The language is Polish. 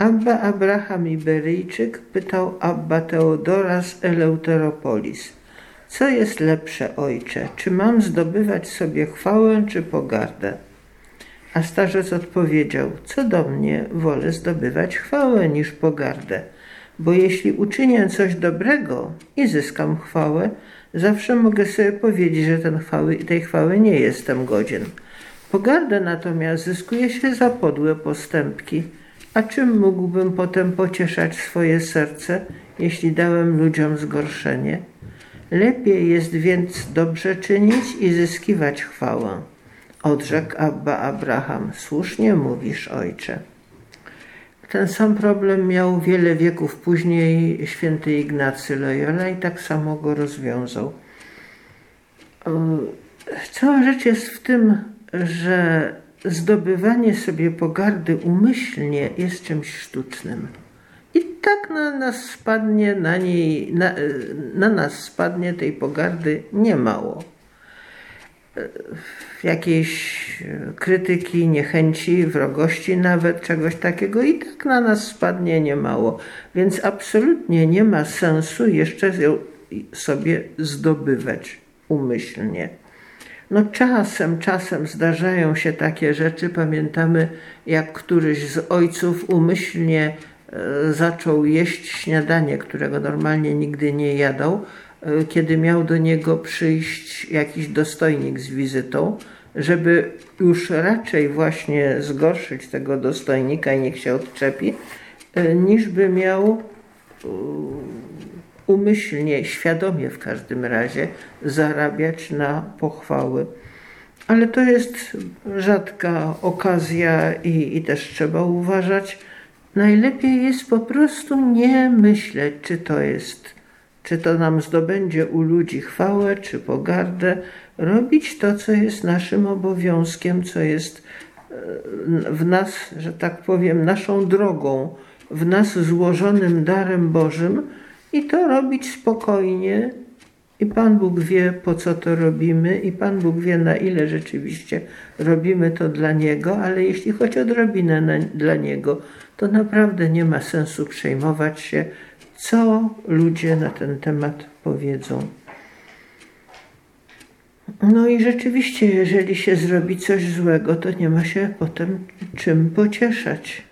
Abba Abraham Iberyjczyk pytał Abba Teodora z Eleuteropolis. Co jest lepsze, ojcze? Czy mam zdobywać sobie chwałę czy pogardę? A starzec odpowiedział: Co do mnie, wolę zdobywać chwałę niż pogardę, bo jeśli uczynię coś dobrego i zyskam chwałę, zawsze mogę sobie powiedzieć, że ten chwały, tej chwały nie jestem godzien. Pogardę natomiast zyskuje się za podłe postępki. A czym mógłbym potem pocieszać swoje serce, jeśli dałem ludziom zgorszenie? Lepiej jest więc dobrze czynić i zyskiwać chwałę. Odrzekł Abba Abraham. Słusznie mówisz, ojcze. Ten sam problem miał wiele wieków później święty Ignacy Loyola i tak samo go rozwiązał. Cała rzecz jest w tym, że zdobywanie sobie pogardy umyślnie jest czymś sztucznym. I tak na nas spadnie, na, niej, na, na nas spadnie tej pogardy niemało. Jakiejś krytyki, niechęci, wrogości nawet, czegoś takiego i tak na nas spadnie niemało. Więc absolutnie nie ma sensu jeszcze sobie zdobywać umyślnie. No czasem, czasem zdarzają się takie rzeczy. Pamiętamy, jak któryś z ojców umyślnie e, zaczął jeść śniadanie, którego normalnie nigdy nie jadał, e, kiedy miał do niego przyjść jakiś dostojnik z wizytą, żeby już raczej właśnie zgorszyć tego dostojnika i niech się odczepi, e, niż by miał umyślnie, świadomie w każdym razie zarabiać na pochwały. Ale to jest rzadka okazja i, i też trzeba uważać. Najlepiej jest po prostu nie myśleć, czy to jest, czy to nam zdobędzie u ludzi chwałę, czy pogardę. Robić to, co jest naszym obowiązkiem, co jest e, w nas, że tak powiem, naszą drogą, w nas złożonym darem Bożym i to robić spokojnie. I Pan Bóg wie, po co to robimy, i Pan Bóg wie, na ile rzeczywiście robimy to dla Niego, ale jeśli choć odrobinę na, dla Niego, to naprawdę nie ma sensu przejmować się, co ludzie na ten temat powiedzą. No i rzeczywiście, jeżeli się zrobi coś złego, to nie ma się potem czym pocieszać.